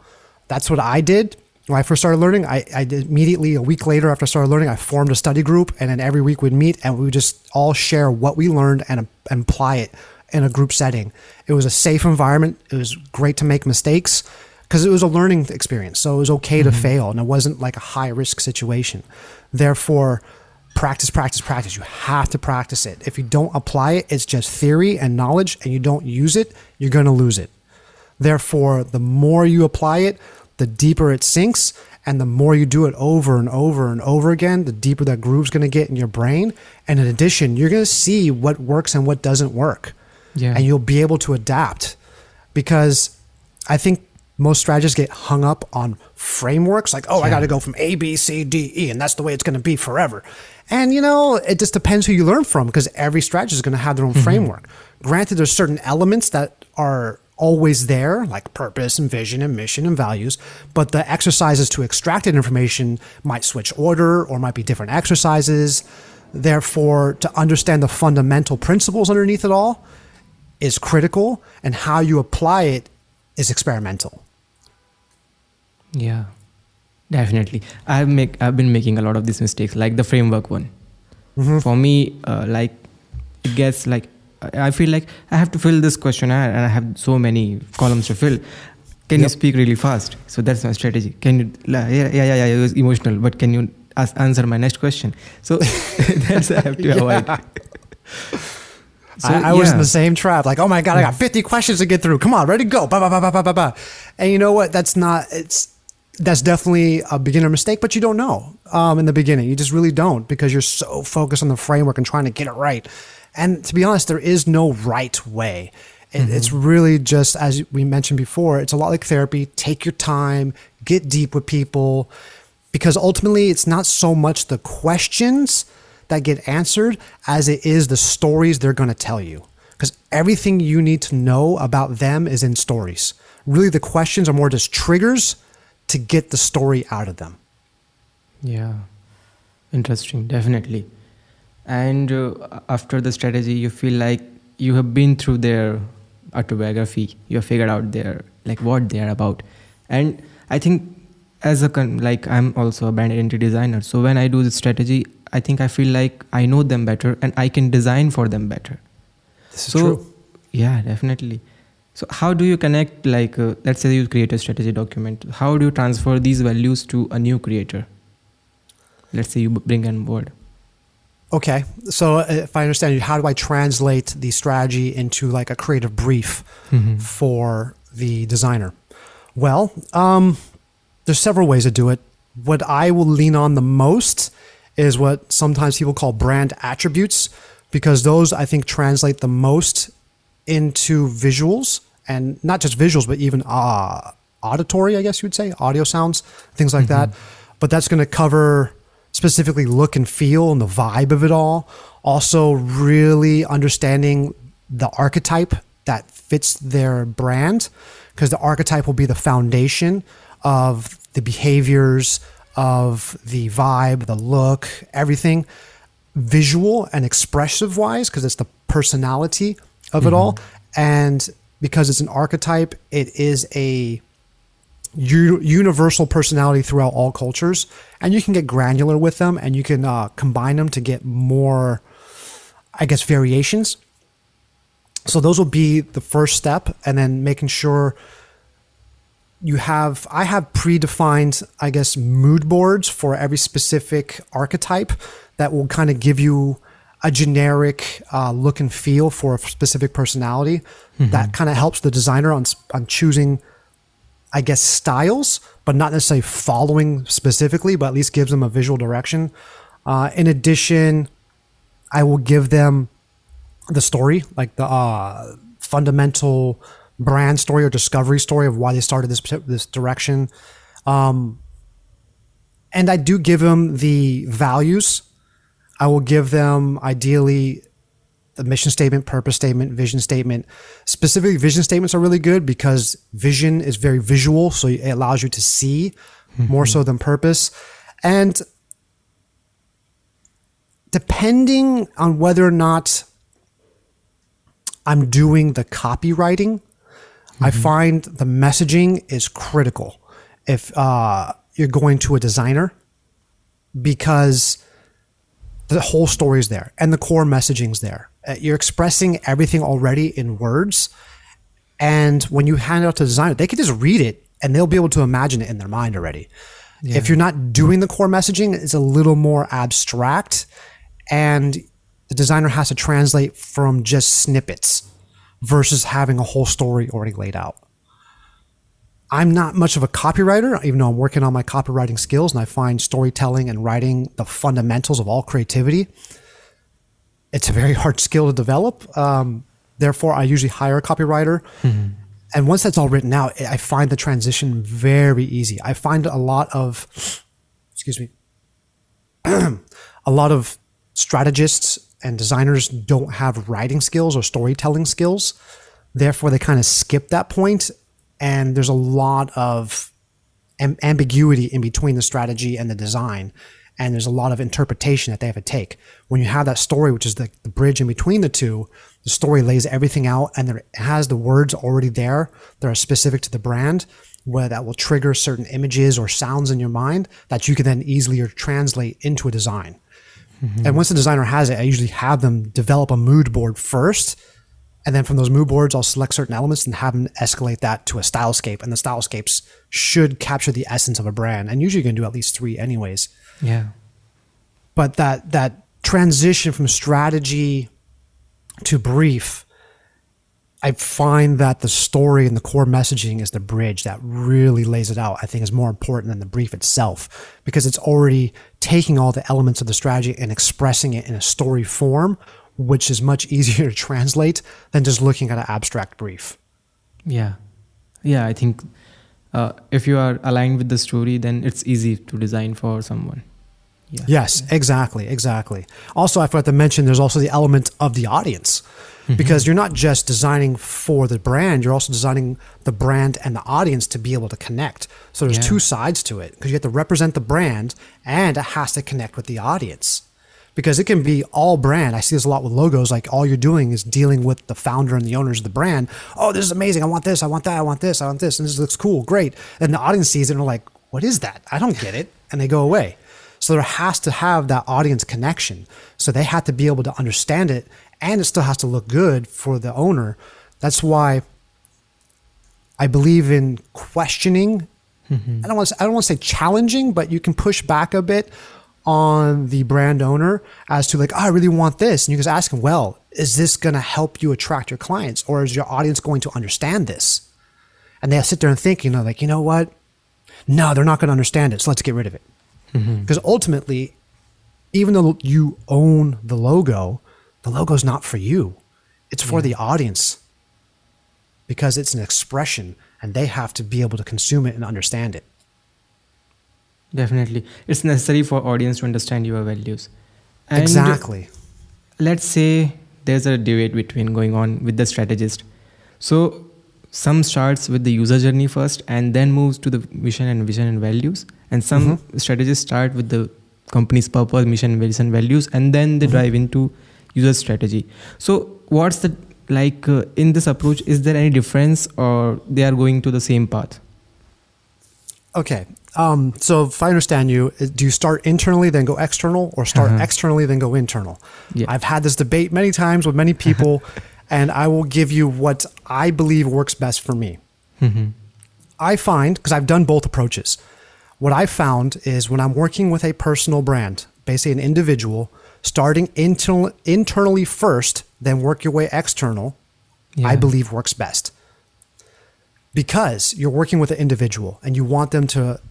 That's what I did when I first started learning. I, I did immediately a week later after I started learning, I formed a study group, and then every week we'd meet and we would just all share what we learned and, and apply it in a group setting. It was a safe environment. It was great to make mistakes because it was a learning experience. So it was okay to mm-hmm. fail, and it wasn't like a high risk situation. Therefore, practice, practice, practice. You have to practice it. If you don't apply it, it's just theory and knowledge, and you don't use it, you're going to lose it. Therefore, the more you apply it, the deeper it sinks. And the more you do it over and over and over again, the deeper that groove's going to get in your brain. And in addition, you're going to see what works and what doesn't work. Yeah. And you'll be able to adapt. Because I think most strategists get hung up on frameworks like, oh, I got to go from A, B, C, D, E, and that's the way it's going to be forever. And, you know, it just depends who you learn from because every strategist is going to have their own mm-hmm. framework. Granted, there's certain elements that are always there, like purpose and vision and mission and values, but the exercises to extract that information might switch order or might be different exercises. Therefore, to understand the fundamental principles underneath it all is critical, and how you apply it is experimental. Yeah, definitely. I've make I've been making a lot of these mistakes, like the framework one. For me, uh, like it gets like I I feel like I have to fill this questionnaire, and I have so many columns to fill. Can you speak really fast? So that's my strategy. Can you? Yeah, yeah, yeah, yeah. It was emotional, but can you ask, answer my next question? So that's I have to avoid. So, I, I was in the same trap. Like, oh my god, I got 50 questions to get through. Come on, ready to go. Ba, ba, ba, ba, ba, ba, ba. And you know what? That's not. It's that's definitely a beginner mistake, but you don't know um, in the beginning. You just really don't because you're so focused on the framework and trying to get it right. And to be honest, there is no right way. It, mm-hmm. It's really just as we mentioned before. It's a lot like therapy. Take your time, get deep with people, because ultimately, it's not so much the questions that get answered as it is the stories they're going to tell you. Because everything you need to know about them is in stories. Really, the questions are more just triggers to get the story out of them. Yeah, interesting, definitely. And uh, after the strategy, you feel like you have been through their autobiography. You have figured out their like what they are about. And I think as a con- like I'm also a brand identity designer. So when I do the strategy, I think I feel like I know them better and I can design for them better. This is so true. yeah, definitely. So how do you connect like uh, let's say you create a strategy document. How do you transfer these values to a new creator? Let's say you bring on board. Okay. So uh, if I understand you, how do I translate the strategy into like a creative brief for the designer? Well, um, there's several ways to do it. What I will lean on the most is what sometimes people call brand attributes, because those I think translate the most into visuals and not just visuals, but even uh, auditory, I guess you would say, audio sounds, things like that. But that's going to cover specifically look and feel and the vibe of it all. Also, really understanding the archetype that fits their brand, because the archetype will be the foundation of the behaviors, of the vibe, the look, everything visual and expressive wise, because it's the personality of it mm-hmm. all. And because it's an archetype, it is a u- universal personality throughout all cultures. And you can get granular with them and you can uh, combine them to get more, I guess, variations. So those will be the first step. And then making sure you have i have predefined i guess mood boards for every specific archetype that will kind of give you a generic uh, look and feel for a specific personality that kind of helps the designer on on choosing i guess styles but not necessarily following specifically but at least gives them a visual direction uh, in addition i will give them the story, like the uh, fundamental brand story or discovery story of why they started this this direction. Um, and I do give them the values. I will give them ideally the mission statement, purpose statement, vision statement. Specifically, vision statements are really good because vision is very visual, so it allows you to see more so than purpose. And depending on whether or not I'm doing the copywriting, I find the messaging is critical if uh, you're going to a designer because the whole story is there and the core messaging's there. Uh, You're expressing everything already in words. And when you hand it out to a designer, they can just read it and they'll be able to imagine it in their mind already. If you're not doing the core messaging, it's a little more abstract and the designer has to translate from just snippets versus having a whole story already laid out. I'm not much of a copywriter, even though I'm working on my copywriting skills and I find storytelling and writing the fundamentals of all creativity. It's a very hard skill to develop. Um, therefore, I usually hire a copywriter. And once that's all written out, I find the transition very easy. I find a lot of, excuse me, a lot of strategists and designers don't have writing skills or storytelling skills. Therefore, they kind of skip that point, and there's a lot of am- ambiguity in between the strategy and the design. And there's a lot of interpretation that they have to take. When you have that story, which is the, the bridge in between the two, the story lays everything out and there has the words already there that are specific to the brand, where that will trigger certain images or sounds in your mind that you can then easily translate into a design. Mm-hmm. And once the designer has it, I usually have them develop a mood board first. And then from those mood boards, I'll select certain elements and have them escalate that to a stylescape. And the stylescapes should capture the essence of a brand. And usually you can do at least three anyways. Yeah. But that that transition from strategy to brief, I find that the story and the core messaging is the bridge that really lays it out. I think is more important than the brief itself because it's already taking all the elements of the strategy and expressing it in a story form, which is much easier to translate than just looking at an abstract brief. Yeah. Yeah. I think uh, if you are aligned with the story, then it's easy to design for someone. Yeah. Yes, exactly, exactly. Also, I forgot to mention there's also the element of the audience mm-hmm. because you're not just designing for the brand, you're also designing the brand and the audience to be able to connect. So there's Yeah. two sides to it because you have to represent the brand and it has to connect with the audience. Because it can be all brand. I see this a lot with logos. Like all you're doing is dealing with the founder and the owners of the brand. Oh, this is amazing. I want this. I want that. I want this. I want this. And this looks cool. Great. And the audience sees it and they're like, what is that? I don't get it. And they go away. So there has to have that audience connection. So they have to be able to understand it and it still has to look good for the owner. That's why I believe in questioning. Mm-hmm. I don't want to, I don't want to say challenging, but you can push back a bit on the brand owner as to like, oh, I really want this. And you just ask them, well, is this going to help you attract your clients or is your audience going to understand this? And they'll sit there and think, you know, like, you know what? No, they're not going to understand it. So let's get rid of it. Mm-hmm. Because ultimately, even though you own the logo, the logo's not for you. It's for the audience because it's an expression and they have to be able to consume it and understand it. Definitely. It's necessary for audience to understand your values. And exactly. let's say there's a debate between going on with the strategist. So some starts with the user journey first and then moves to the mission and vision and values. And some strategists start with the company's purpose, mission, vision, values, and then they dive into user strategy. So what's the like uh, in this approach? Is there any difference, or they are going to the same path? Okay. Um, so if I understand you, uh, do you start internally, then go external, or start Uh-huh. externally, then go internal? Yeah. I've had this debate many times with many people, and I will give you what I believe works best for me. Mhm. I find, because I've done both approaches, what I found is when I'm working with a personal brand, basically an individual, starting internal, internally first, then work your way external, I believe works best. Because you're working with an individual and you want them to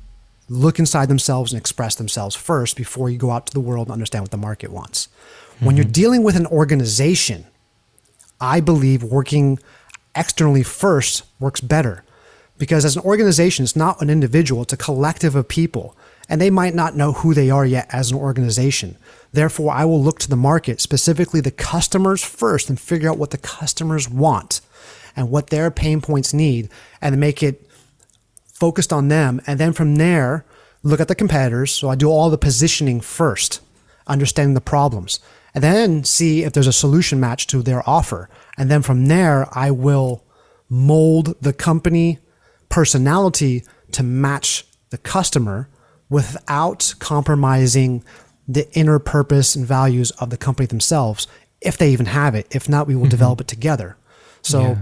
look inside themselves and express themselves first before you go out to the world and understand what the market wants. When you're mm-hmm. dealing with an organization, I believe working externally first works better Because as an organization, it's not an individual, it's a collective of people. And they might not know who they are yet as an organization. Therefore, I will look to the market, specifically the customers first, and figure out what the customers want and what their pain points need and make it focused on them. And then from there, look at the competitors. So I do all the positioning first, understanding the problems, and then see if there's a solution match to their offer. And then from there, I will mold the company personality to match the customer without compromising the inner purpose and values of the company themselves, if they even have it. If not, we will mm-hmm. develop it together. So yeah.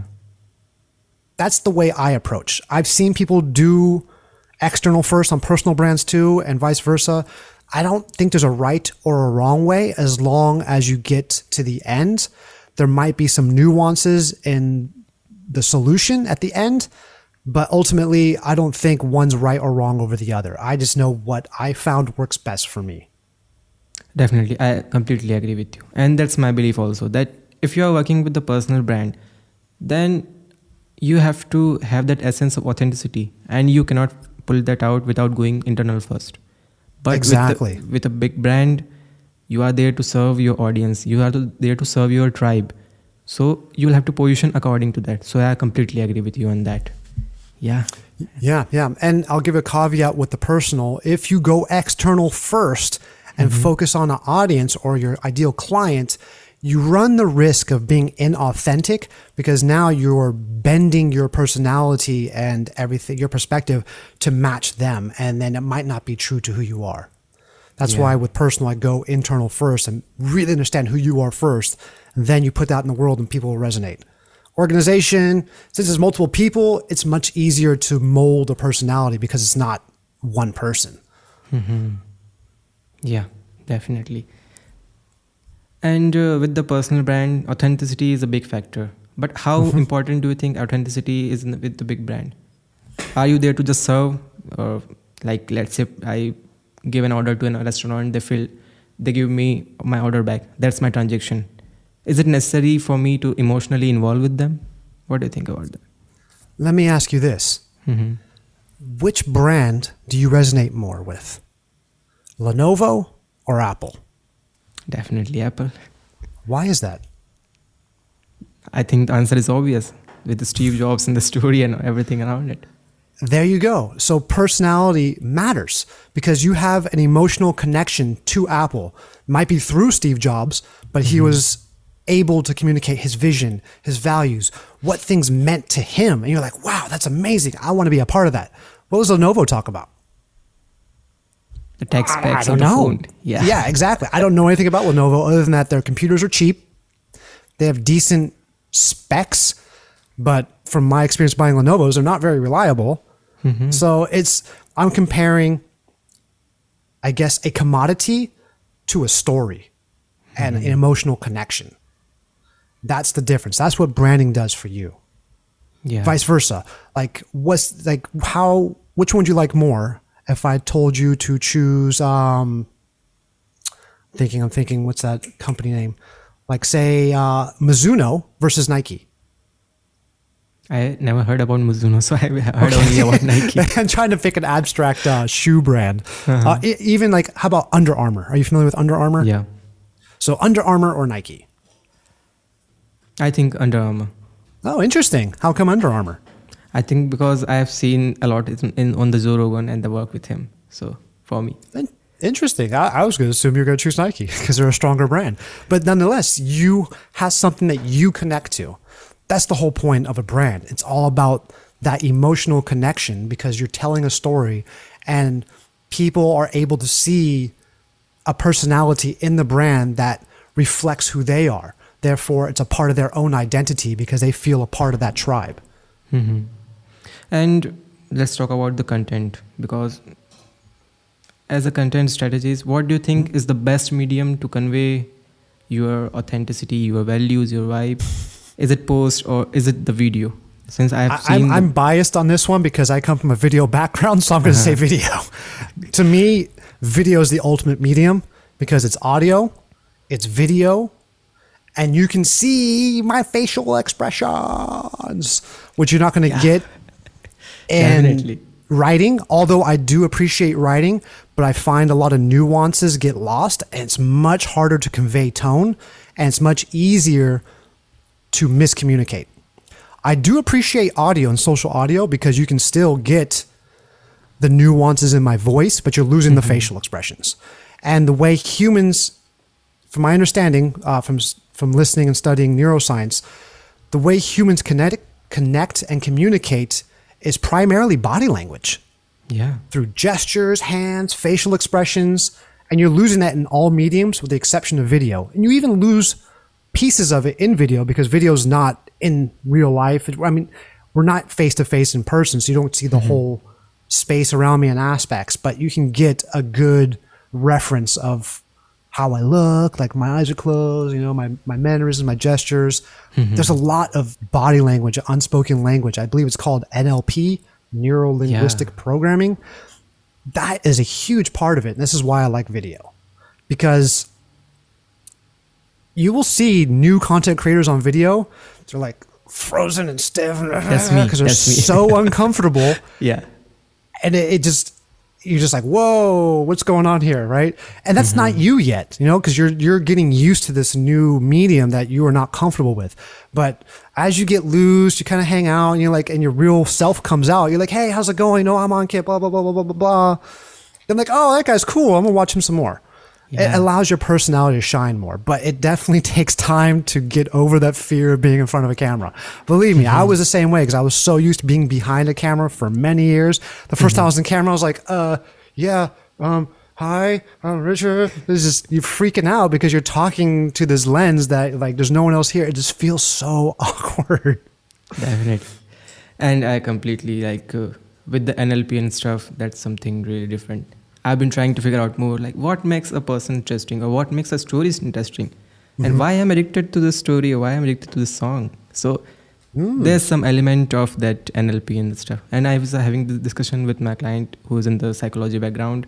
that's the way I approach. I've seen people do external first on personal brands too, and vice versa. I don't think there's a right or a wrong way as long as you get to the end. There might be some nuances in the solution at the end, but ultimately, I don't think one's right or wrong over the other. I just know what I found works best for me. Definitely. I completely agree with you. And that's my belief also that if you are working with the personal brand, then you have to have that essence of authenticity and you cannot pull that out without going internal first. But exactly. with, the, with a big brand, you are there to serve your audience, you are there to serve your tribe. So you'll have to position according to that. So I completely agree with you on that. Yeah. Yeah, yeah. And I'll give a caveat with the personal. If you go external first and mm-hmm. focus on an audience or your ideal client, you run the risk of being inauthentic because now you're bending your personality and everything, your perspective to match them. And then it might not be true to who you are. That's yeah. why with personal, I go internal first and really understand who you are first. And then you put that in the world and people will resonate. Organization, since there's multiple people, it's much easier to mold a personality because it's not one person. Mm-hmm. Yeah, definitely. And uh, with the personal brand, authenticity is a big factor. But how mm-hmm. important do you think authenticity is the, with the big brand? Are you there to just serve, or like let's say I give an order to a restaurant, they fill, they give me my order back. That's my transaction. Is it necessary for me to emotionally involve with them? What do you think about that? Let me ask you this: mm-hmm. Which brand do you resonate more with, Lenovo or Apple? Definitely Apple. Why is that? I think the answer is obvious with the Steve Jobs and the story and everything around it. There you go. So personality matters because you have an emotional connection to Apple. Might be through Steve Jobs, but he mm-hmm. was able to communicate his vision, his values, what things meant to him. And you're like, wow, that's amazing. I want to be a part of that. What does Lenovo talk about? the tech specs I, I don't know. Yeah. Yeah, exactly. I don't know anything about Lenovo other than that their computers are cheap. They have decent specs, but from my experience buying Lenovo's, they're not very reliable. Mm-hmm. So it's I'm comparing, I guess, a commodity to a story and mm-hmm. an emotional connection. That's the difference. That's what branding does for you. Yeah. Vice versa. Like what's like how which one do you like more? if I told you to choose, um, thinking, I'm thinking, what's that company name? Like, say, uh, Mizuno versus Nike. I never heard about Mizuno, so I heard okay. only about Nike. I'm trying to pick an abstract uh, shoe brand. Uh-huh. Uh, even like, how about Under Armour? Are you familiar with Under Armour? Yeah. So Under Armour or Nike? I think Under Armour. Oh, interesting. How come Under Armour? I think because I have seen a lot in, in on the Joe Rogan and the work with him. So for me. Interesting. I, I was going to assume you're going to choose Nike because they're a stronger brand. But nonetheless, you have something that you connect to. That's the whole point of a brand. It's all about that emotional connection because you're telling a story and people are able to see a personality in the brand that reflects who they are. Therefore, it's a part of their own identity because they feel a part of that tribe. Mm-hmm. And let's talk about the content because as a content strategist, what do you think is the best medium to convey your authenticity, your values, your vibe? Is it post or is it the video? Since I have seen, I'm, I'm biased on this one because I come from a video background, so I'm going to say video. to me, video is the ultimate medium because it's audio, it's video, and you can see my facial expressions, which you're not going to yeah. get Definitely. writing, although I do appreciate writing, but I find a lot of nuances get lost and it's much harder to convey tone and it's much easier to miscommunicate. I do appreciate audio and social audio because you can still get the nuances in my voice, but you're losing the facial expressions. And the way humans, from my understanding, uh, from from listening and studying neuroscience, the way humans connect connect and communicate is primarily body language Yeah. through gestures, hands, facial expressions, and you're losing that in all mediums with the exception of video. And you even lose pieces of it in video because video is not in real life. I mean, we're not face to face in person, so you don't see the mm-hmm. whole space around me and aspects, but you can get a good reference of how I look, like my eyes are closed, you know, my, my mannerisms, my gestures. Mm-hmm. There's a lot of body language, unspoken language. I believe it's called NLP, neuro linguistic Yeah. programming. That is a huge part of it. And this is why I like video because you will see new content creators on video. They're like frozen and stiff That's me. because they're That's so uncomfortable Yeah. and it, it just you're just like whoa what's going on here? Right? And that's not mm-hmm. you yet you know because you're you're getting used to this new medium that you are not comfortable with. But as you get loose you kind of hang out and you're like and your real self comes out you're like hey how's it going? No i'm on kit blah blah blah blah blah blah blah. Then like oh that guy's cool. I'm gonna watch him some more it allows your personality to shine more but it definitely takes time to get over that fear of being in front of a camera. Believe me i was the same way because i was so used to being behind a camera for many years. The 1st time i was in camera i was like uh yeah um hi i'm richard. This is you're freaking out because you're talking to this lens that like there's no one else here. It just feels so awkward. Definitely. And I completely like uh, with the NLP and stuff, that's something really different. I've been trying to figure out more like what makes a person interesting or what makes a story interesting and why I'm addicted to this story or why I'm addicted to this song. So there's some element of that NLP and stuff. And I was having this discussion with my client who is in the psychology background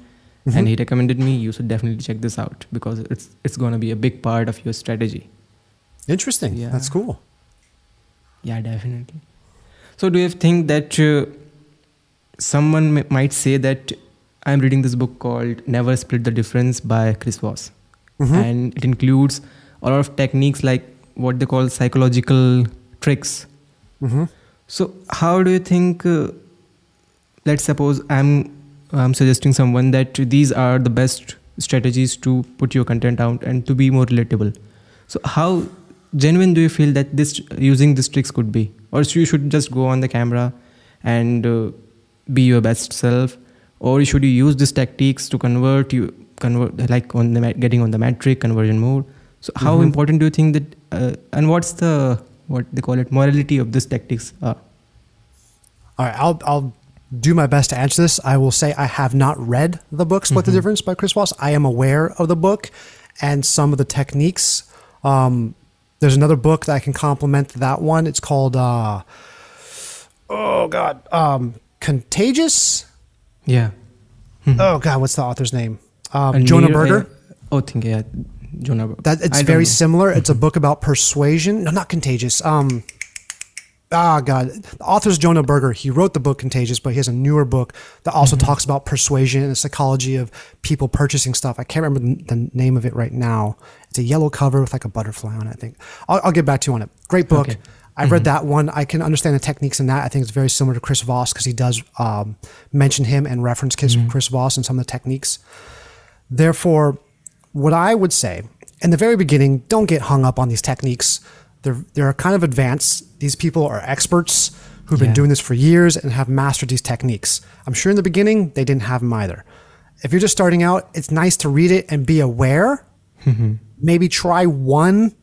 and he recommended me you should definitely check this out because it's it's going to be a big part of your strategy. interesting Yeah. that's cool Yeah, definitely. So, do you think that uh, someone m- might say that I'm reading this book called Never Split the Difference by Chris Voss, and it includes a lot of techniques like what they call psychological tricks. mm-hmm. So, how do you think? Uh, let's suppose I'm I'm suggesting someone that these are the best strategies to put your content out and to be more relatable. So, how genuine do you feel that this using these tricks could be, or you should just go on the camera and uh, be your best self, or should you use these tactics to convert you convert like on the getting on the metric conversion mode So, how Mhm. important do you think that, uh, and what's the what they call it morality of these tactics are? All right, I'll I'll do my best to answer this. I will say I have not read the book Split the Difference by Chris Voss. I am aware of the book and some of the techniques. Um, there's another book that I can complement that one. It's called uh, oh god, um, Contagious. Yeah. Oh god, what's the author's name? Um, Jonah Berger. Oh, think yeah, Jonah. Berger. That it's I very similar. It's a book about persuasion. No, not contagious. Um, ah, God. The author's Jonah Berger. He wrote the book Contagious, but he has a newer book that also Mm-hmm. talks about persuasion and the psychology of people purchasing stuff. I can't remember the the name of it right now. It's a yellow cover with like a butterfly on it. I think I'll, I'll get back to you on it. Great book. Okay. I've read mm-hmm. that one. I can understand the techniques in that. I think it's very similar to Chris Voss because he does um, mention him and reference Chris, mm-hmm. Chris Voss and some of the techniques. Therefore, what I would say in the very beginning, don't get hung up on these techniques. They're, they're kind of advanced. These people are experts who've been doing this for years and have mastered these techniques. I'm sure in the beginning, they didn't have them either. If you're just starting out, it's nice to read it and be aware. Mm-hmm. Maybe try one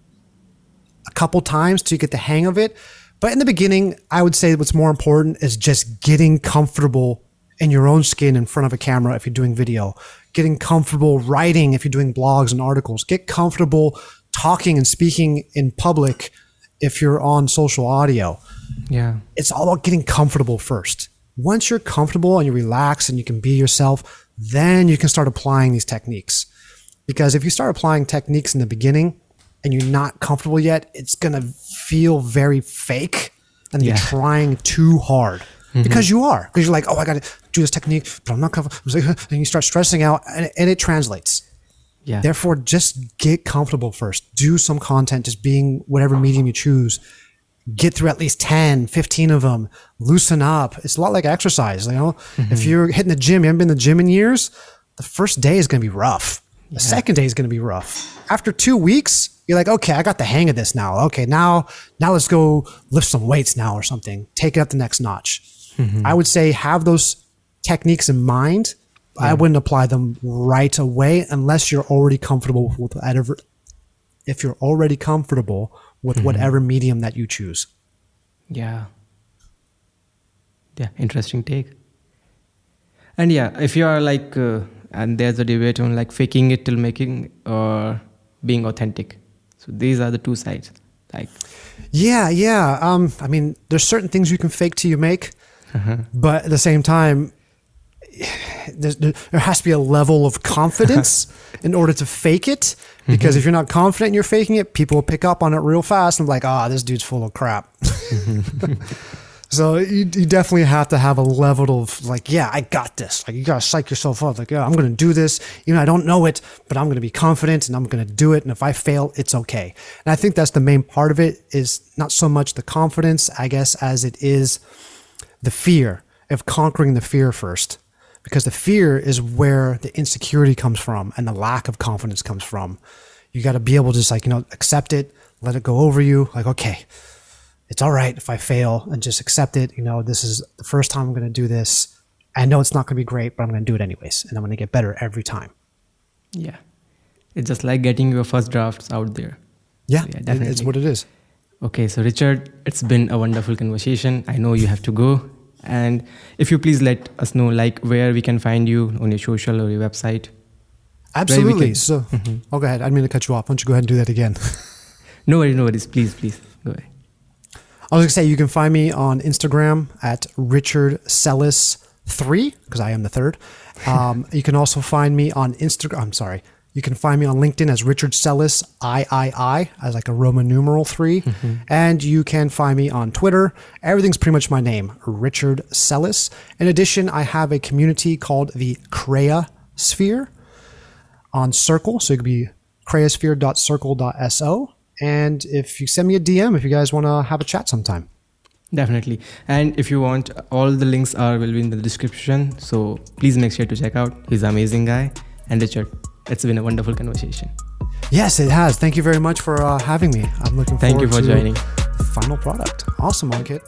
a couple times till you get the hang of it. But in the beginning, I would say what's more important is just getting comfortable in your own skin in front of a camera if you're doing video, getting comfortable writing if you're doing blogs and articles, get comfortable talking and speaking in public if you're on social audio. Yeah. It's all about getting comfortable first. Once you're comfortable and you relax and you can be yourself, then you can start applying these techniques. Because if you start applying techniques in the beginning and you're not comfortable yet, it's to feel very fake and Yeah. you're trying too hard. Mm-hmm. because you are. Because you're like, oh, I got to do this technique, but I'm not comfortable. And you start stressing out, and, and it translates. Yeah. Therefore, just get comfortable first. Do some content, just being whatever medium you choose. Get through at least 10, 15 of them. Loosen up. It's a lot like exercise. You know, mm-hmm. if you're hitting the gym, you haven't been in the gym in years, the first day is going to be rough. The second day is going to be rough. After two weeks, you're like, okay, I got the hang of this now. Okay, now, now let's go lift some weights now or something. Take it up the next notch. I would say have those techniques in mind. I wouldn't apply them right away unless you're already comfortable with whatever. If you're already comfortable with whatever medium that you choose. Yeah. Yeah, interesting take. And yeah, if you are like, uh, and there's a debate on like faking it till making or being authentic. So these are the two sides. Like, Yeah, yeah. Um, I mean, there's certain things you can fake till you make, but at the same time, there there has to be a level of confidence in order to fake it. Because if you're not confident you're faking it, people will pick up on it real fast and be like, ah, this dude's full of crap. so you, you definitely have to have a level of like, yeah, I got this. Like you gotta psych yourself up. Like, yeah, I'm gonna do this. Even though I don't know it, but I'm gonna be confident and I'm gonna do it. And if I fail, it's okay. And I think that's the main part of it is not so much the confidence, I guess, as it is the fear of conquering the fear first. Because the fear is where the insecurity comes from and the lack of confidence comes from. You got to be able to just like, you know, accept it, let it go over you. Like, okay, it's all right if I fail and just accept it. You know, this is the first time I'm going to do this. I know it's not going to be great, but I'm going to do it anyways. And I'm going to get better every time. yeah. It's just like getting your first drafts out there. Yeah, Yeah, it- it's what it is. Okay, so Richard, it's been a wonderful conversation. I know you have to go. And if you please let us know like where we can find you on your social or your website. Absolutely. can- so, mm-hmm. oh, go ahead. I didn't mean to cut you off. Why don't you go ahead and do that again? No worries, no worries. Please, please go ahead. I was gonna say you can find me on Instagram at Richard Celis3 because I am the third. Um, you can also find me on Instagram. I'm sorry. You can find me on LinkedIn as Richard Celis III as like a Roman numeral 3 and you can find me on Twitter. Everything's pretty much my name, Richard Celis. In addition, I have a community called the Crea Sphere on Circle, so it could be creasphere.circle.so. And if you send me a DM, if you guys want to have a chat sometime. Definitely. And if you want, all the links are will be in the description. So please make sure to check out. He's an amazing guy. And Richard, it's been a wonderful conversation. Yes, it has. Thank you very much for uh, having me. I'm looking Thank forward to Thank you for joining. the final product. Awesome, Ankit.